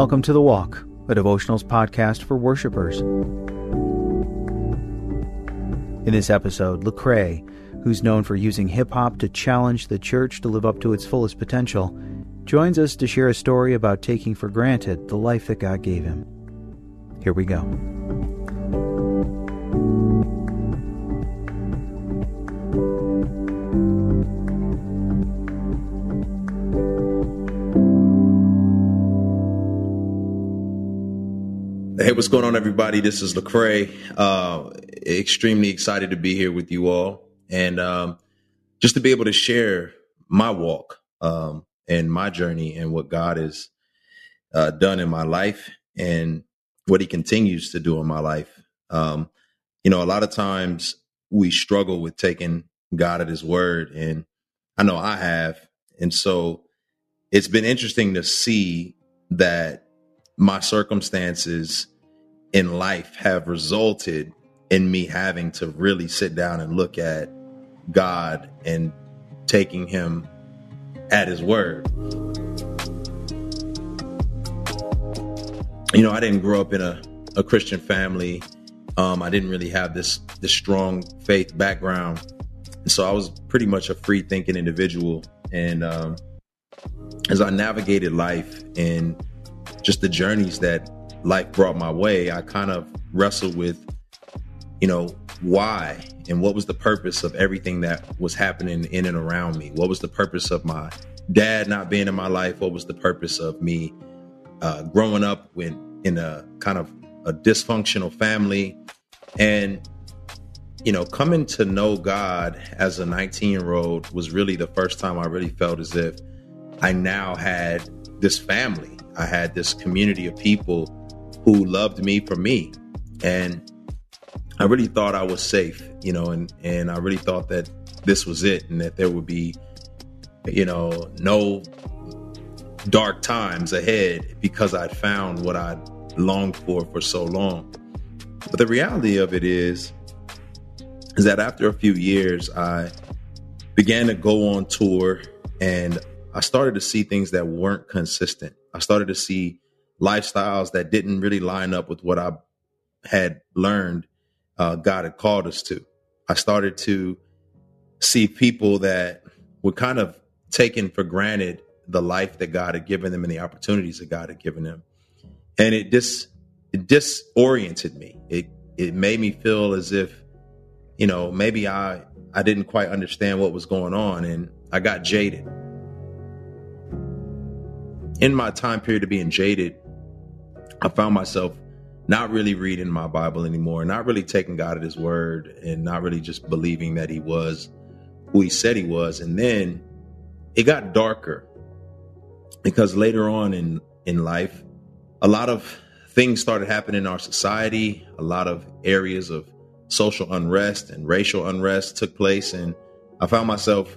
welcome to The Walk, a devotionals podcast for worshipers. In this episode, Lecrae, who's known for using hip hop to challenge the church to live up to its fullest potential, joins us to share a story about taking for granted the life that God gave him. Here we go. What's going on, everybody? This is Lecrae. Uh, extremely excited to be here with you all, and um, just to be able to share my walk um, and my journey and what God has uh, done in my life and what He continues to do in my life. Um, you know, a lot of times we struggle with taking God at His word, and I know I have, and so it's been interesting to see that my circumstances in life have resulted in me having to really sit down and look at God and taking him at his word. You know, I didn't grow up in a, a Christian family. Um, I didn't really have this this strong faith background. And so I was pretty much a free thinking individual. And um, as I navigated life and just the journeys that life brought my way, I kind of wrestled with, you know, why and what was the purpose of everything that was happening in and around me? What was the purpose of my dad not being in my life? What was the purpose of me uh, growing up in, in a kind of a dysfunctional family? And, you know, coming to know God as a 19 year old was really the first time I really felt as if I now had this family I had this community of people who loved me for me. And I really thought I was safe, you know, and, and I really thought that this was it and that there would be, you know, no dark times ahead because I'd found what I'd longed for for so long. But the reality of it is, is that after a few years, I began to go on tour and I started to see things that weren't consistent. I started to see lifestyles that didn't really line up with what I had learned uh, God had called us to. I started to see people that were kind of taking for granted the life that God had given them and the opportunities that God had given them. And it dis it disoriented me. It it made me feel as if, you know, maybe I I didn't quite understand what was going on and I got jaded in my time period of being jaded, I found myself not really reading my Bible anymore, not really taking God at His word, and not really just believing that He was who He said He was. And then it got darker because later on in in life, a lot of things started happening in our society. A lot of areas of social unrest and racial unrest took place, and I found myself,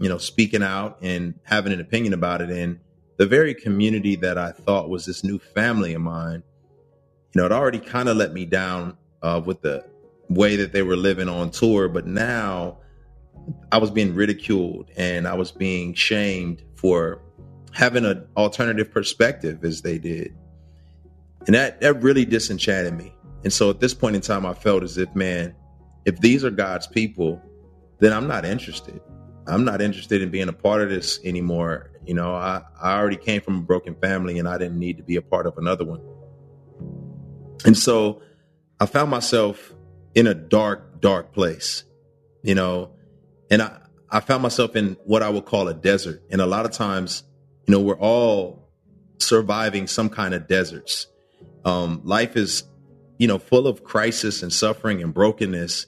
you know, speaking out and having an opinion about it. And the very community that I thought was this new family of mine, you know, it already kind of let me down uh, with the way that they were living on tour. But now I was being ridiculed and I was being shamed for having an alternative perspective as they did. And that, that really disenchanted me. And so at this point in time, I felt as if, man, if these are God's people, then I'm not interested. I'm not interested in being a part of this anymore. You know, I, I already came from a broken family and I didn't need to be a part of another one. And so I found myself in a dark, dark place, you know, and I, I found myself in what I would call a desert. And a lot of times, you know, we're all surviving some kind of deserts. Um, life is, you know, full of crisis and suffering and brokenness.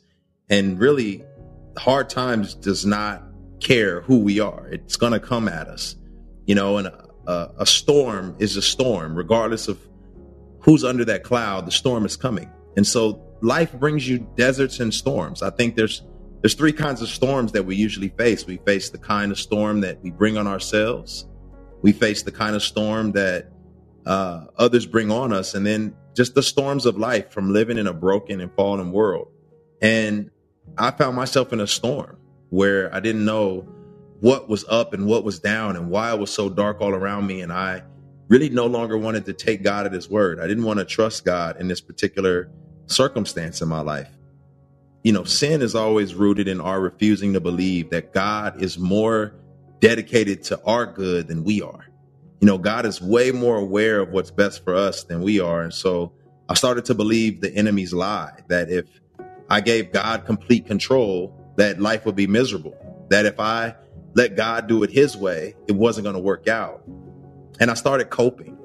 And really, hard times does not care who we are. It's going to come at us, you know, and a, a, storm is a storm, regardless of who's under that cloud, the storm is coming. And so life brings you deserts and storms. I think there's, there's three kinds of storms that we usually face. We face the kind of storm that we bring on ourselves. We face the kind of storm that uh, others bring on us. And then just the storms of life from living in a broken and fallen world. And I found myself in a storm where I didn't know what was up and what was down and why it was so dark all around me. And I really no longer wanted to take God at his word. I didn't want to trust God in this particular circumstance in my life. You know, sin is always rooted in our refusing to believe that God is more dedicated to our good than we are. You know, God is way more aware of what's best for us than we are. And so I started to believe the enemy's lie that if I gave God complete control, that life would be miserable. That if I let God do it his way, it wasn't going to work out. And I started coping.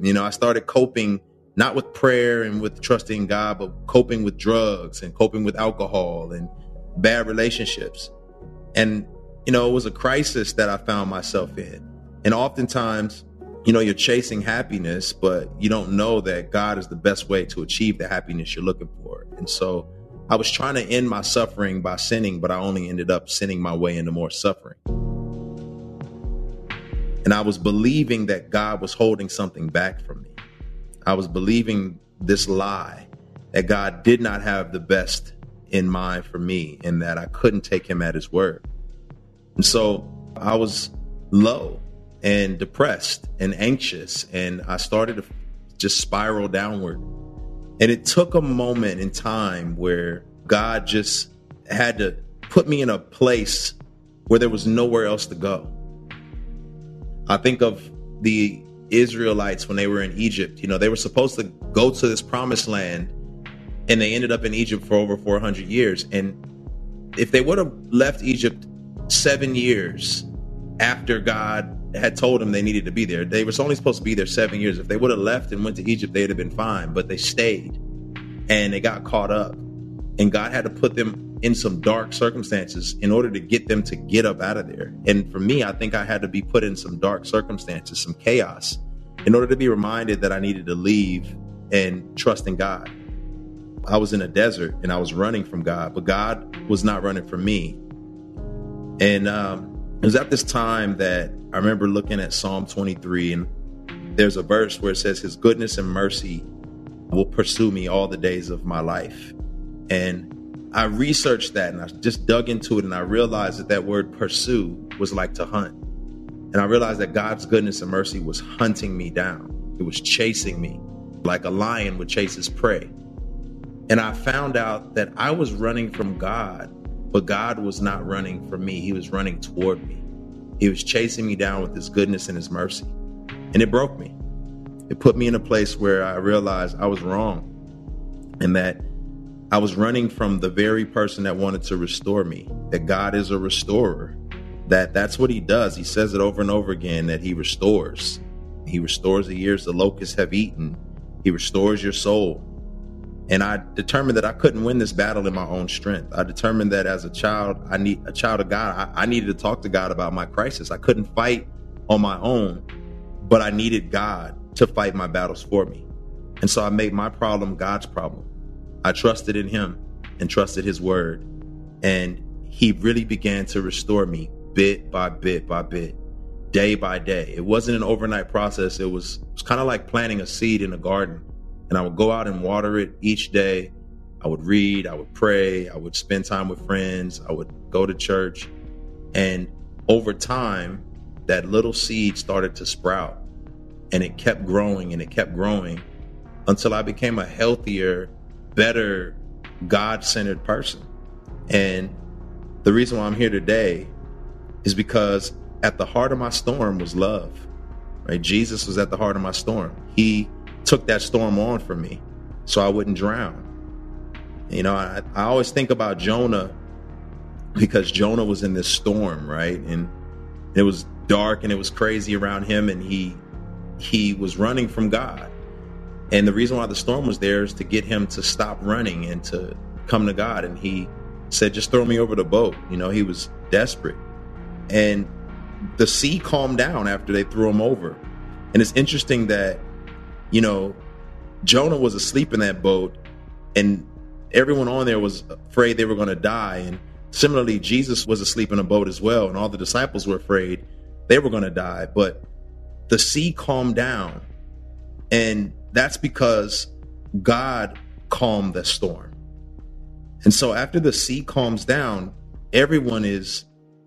You know, I started coping not with prayer and with trusting God, but coping with drugs and coping with alcohol and bad relationships. And, you know, it was a crisis that I found myself in. And oftentimes, you know, you're chasing happiness, but you don't know that God is the best way to achieve the happiness you're looking for. And so I was trying to end my suffering by sinning, but I only ended up sinning my way into more suffering. And I was believing that God was holding something back from me. I was believing this lie that God did not have the best in mind for me and that I couldn't take him at his word. And so I was low and depressed and anxious and I started to just spiral downward. And it took a moment in time where God just had to put me in a place where there was nowhere else to go. I think of the Israelites when they were in Egypt. You know, they were supposed to go to this promised land and they ended up in Egypt for over 400 years. And if they would have left Egypt seven years after God had told them they needed to be there, they were only supposed to be there seven years. If they would have left and went to Egypt, they'd have been fine. But they stayed and they got caught up. And God had to put them in some dark circumstances in order to get them to get up out of there. And for me, I think I had to be put in some dark circumstances, some chaos, in order to be reminded that I needed to leave and trust in God. I was in a desert and I was running from God, but God was not running from me. And um, it was at this time that I remember looking at Psalm 23, and there's a verse where it says, His goodness and mercy will pursue me all the days of my life. And I researched that and I just dug into it and I realized that that word pursue was like to hunt. And I realized that God's goodness and mercy was hunting me down. It was chasing me like a lion would chase his prey. And I found out that I was running from God, but God was not running from me. He was running toward me. He was chasing me down with his goodness and his mercy. And it broke me. It put me in a place where I realized I was wrong and that I was running from the very person that wanted to restore me, that God is a restorer, that that's what he does. He says it over and over again that he restores. He restores the years the locusts have eaten. He restores your soul. And I determined that I couldn't win this battle in my own strength. I determined that as a child, I need a child of God, I, I needed to talk to God about my crisis. I couldn't fight on my own, but I needed God to fight my battles for me. And so I made my problem God's problem. I trusted in him and trusted his word. And he really began to restore me bit by bit by bit, day by day. It wasn't an overnight process. It was, it was kind of like planting a seed in a garden. And I would go out and water it each day. I would read, I would pray, I would spend time with friends, I would go to church. And over time, that little seed started to sprout and it kept growing and it kept growing until I became a healthier better God centered person. And the reason why I'm here today is because at the heart of my storm was love. Right? Jesus was at the heart of my storm. He took that storm on for me so I wouldn't drown. You know, I, I always think about Jonah because Jonah was in this storm, right? And it was dark and it was crazy around him and he he was running from God. And the reason why the storm was there is to get him to stop running and to come to God. And he said, just throw me over the boat. You know, he was desperate. And the sea calmed down after they threw him over. And it's interesting that, you know, Jonah was asleep in that boat and everyone on there was afraid they were going to die. And similarly, Jesus was asleep in a boat as well. And all the disciples were afraid they were going to die. But the sea calmed down and that's because God calmed the storm. And so after the sea calms down, everyone is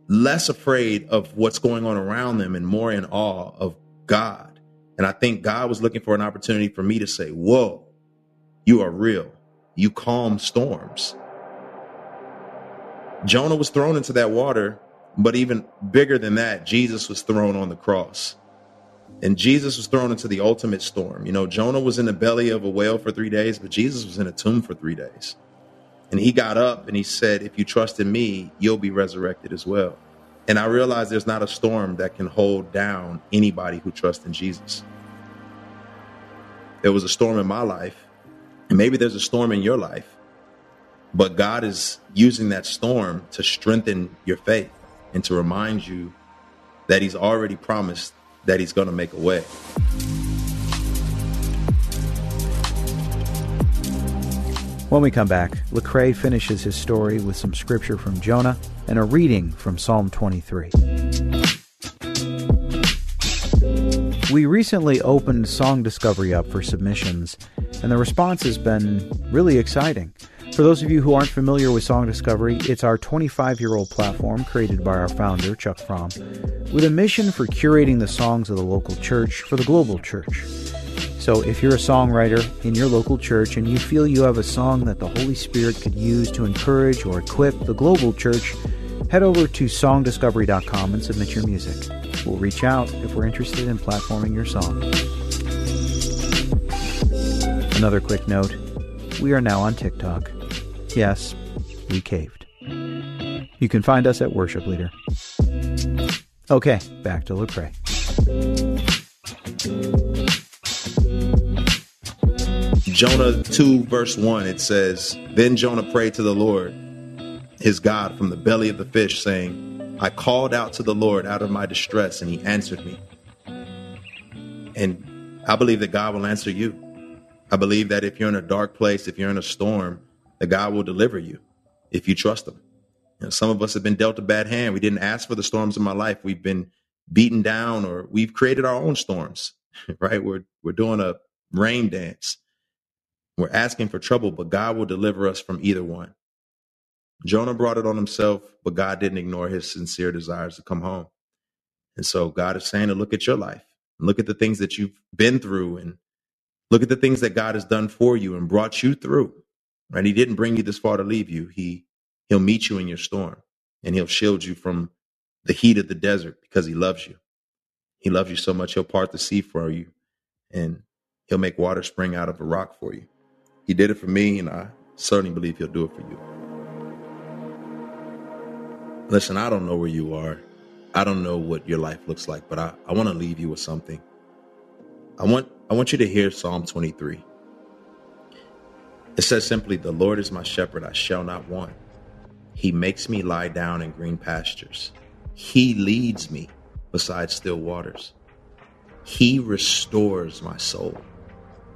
less afraid of what's going on around them and more in awe of God. And I think God was looking for an opportunity for me to say, Whoa, you are real. You calm storms. Jonah was thrown into that water, but even bigger than that, Jesus was thrown on the cross. And Jesus was thrown into the ultimate storm. You know, Jonah was in the belly of a whale for three days, but Jesus was in a tomb for three days. And he got up and he said, If you trust in me, you'll be resurrected as well. And I realized there's not a storm that can hold down anybody who trusts in Jesus. There was a storm in my life, and maybe there's a storm in your life, but God is using that storm to strengthen your faith and to remind you that He's already promised that He's going to make a way. When we come back, Lecrae finishes his story with some scripture from Jonah and a reading from Psalm 23. We recently opened Song Discovery up for submissions, and the response has been really exciting. For those of you who aren't familiar with Song Discovery, it's our 25 year old platform created by our founder, Chuck Fromm, with a mission for curating the songs of the local church for the global church. So if you're a songwriter in your local church and you feel you have a song that the Holy Spirit could use to encourage or equip the global church, head over to songdiscovery.com and submit your music. We'll reach out if we're interested in platforming your song. Another quick note we are now on TikTok. Yes, we caved. You can find us at Worship Leader. Okay, back to Lecrae. Jonah 2, verse 1, it says, Then Jonah prayed to the Lord, his God, from the belly of the fish, saying, I called out to the Lord out of my distress, and he answered me. And I believe that God will answer you. I believe that if you're in a dark place, if you're in a storm, that God will deliver you if you trust him. You know, some of us have been dealt a bad hand. We didn't ask for the storms in my life. We've been beaten down or we've created our own storms, right? We're, we're doing a rain dance. We're asking for trouble, but God will deliver us from either one. Jonah brought it on himself, but God didn't ignore his sincere desires to come home. And so God is saying to look at your life, look at the things that you've been through, and look at the things that God has done for you and brought you through. Right? He didn't bring you this far to leave you. He he'll meet you in your storm, and he'll shield you from the heat of the desert because he loves you. He loves you so much he'll part the sea for you, and he'll make water spring out of a rock for you. He did it for me, and I certainly believe He'll do it for you. Listen, I don't know where you are. I don't know what your life looks like, but I, I want to leave you with something. I want I want you to hear Psalm 23. It says simply, The Lord is my shepherd, I shall not want. He makes me lie down in green pastures. He leads me beside still waters. He restores my soul.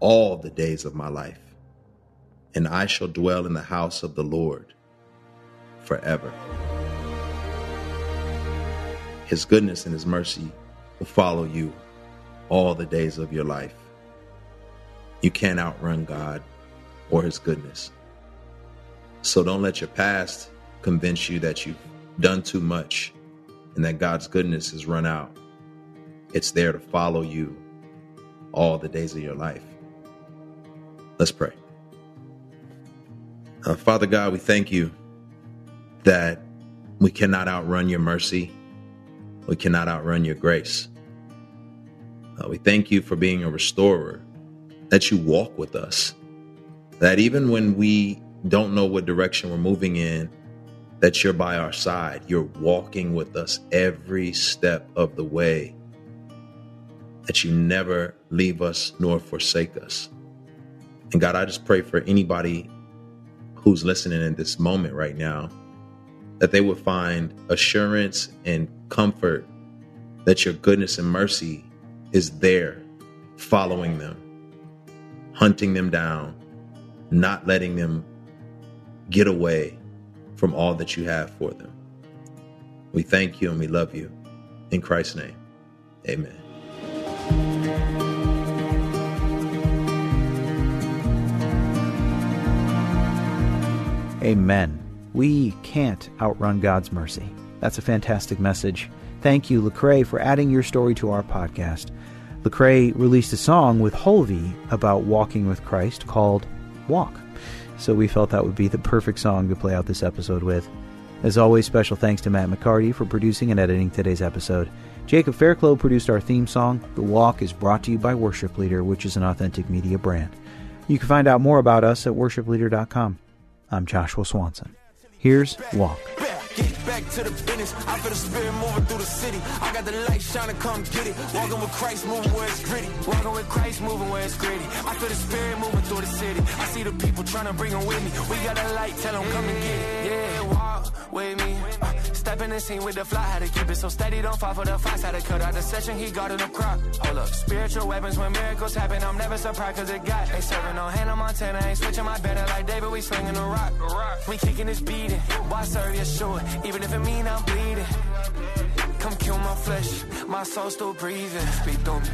all the days of my life, and I shall dwell in the house of the Lord forever. His goodness and his mercy will follow you all the days of your life. You can't outrun God or his goodness. So don't let your past convince you that you've done too much and that God's goodness has run out. It's there to follow you all the days of your life. Let's pray. Uh, Father God, we thank you that we cannot outrun your mercy. We cannot outrun your grace. Uh, we thank you for being a restorer, that you walk with us, that even when we don't know what direction we're moving in, that you're by our side. You're walking with us every step of the way, that you never leave us nor forsake us. And God, I just pray for anybody who's listening in this moment right now that they would find assurance and comfort that your goodness and mercy is there following them, hunting them down, not letting them get away from all that you have for them. We thank you and we love you. In Christ's name, amen. Amen. We can't outrun God's mercy. That's a fantastic message. Thank you, Lecrae, for adding your story to our podcast. Lecrae released a song with Hulvey about walking with Christ called Walk. So we felt that would be the perfect song to play out this episode with. As always, special thanks to Matt McCartie for producing and editing today's episode. Jacob Fairclough produced our theme song. The Walk is brought to you by Worship Leader, which is an authentic media brand. You can find out more about us at worshipleader.com. I'm Joshua Swanson. Here's Walk. Back to the business. I feel the spirit moving through the city. I got the light shining, come get it. Walking with Christ, moving where it's gritty. Walking with Christ, moving where it's gritty. I feel the spirit moving through the city. I see the people trying to bring them with me. We got a light, tell them come and get it. Yeah, walk with me. Uh, step in the scene with the fly, had to keep it so steady, don't fall for the fights. Had to cut out the session, he in the crop. Hold up, spiritual weapons when miracles happen. I'm never surprised cause it got. Ain't serving no hand on Montana, ain't switching my banner like David, we swinging the rock. We kicking this beating. Why serve your sure? Even if it mean I'm bleeding. Come kill my flesh, my soul still breathing. Speak through me.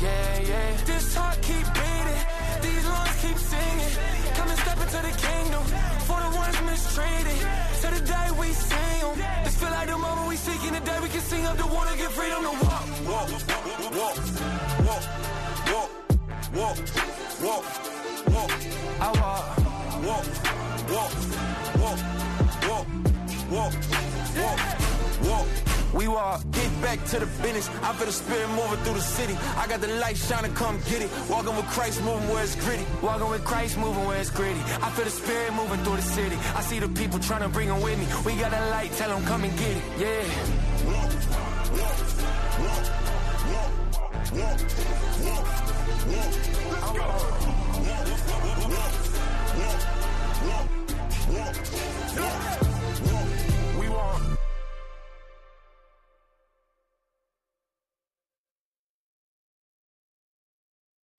Yeah, yeah. This heart keep beating, these lungs keep singing. Come and step into the kingdom for the ones mistreated. To the day we sing them. This feel like the moment we seeking the day we can sing up the water, get freedom to walk. Walk, walk, walk, walk, walk, walk, walk, walk. I walk, walk, walk, walk, walk, walk, walk, walk. We walk, get back to the business. I feel the spirit moving through the city. I got the light shining, come get it. Walking with Christ, moving where it's gritty. Walking with Christ, moving where it's gritty. I feel the spirit moving through the city. I see the people trying to bring them with me. We got a light, tell them come and get it. Yeah.